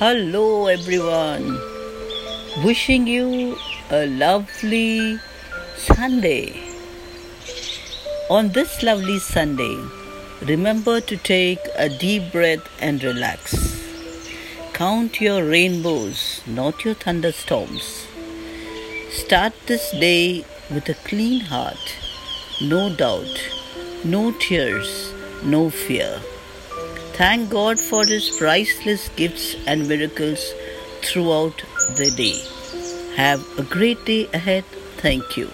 Hello, everyone. Wishing you a lovely Sunday. On this lovely Sunday, remember to take a deep breath and relax. Count your rainbows, not your thunderstorms. Start this day with a clean heart, no doubt, no tears, no fear. Thank God for His priceless gifts and miracles throughout the day. Have a great day ahead. Thank you.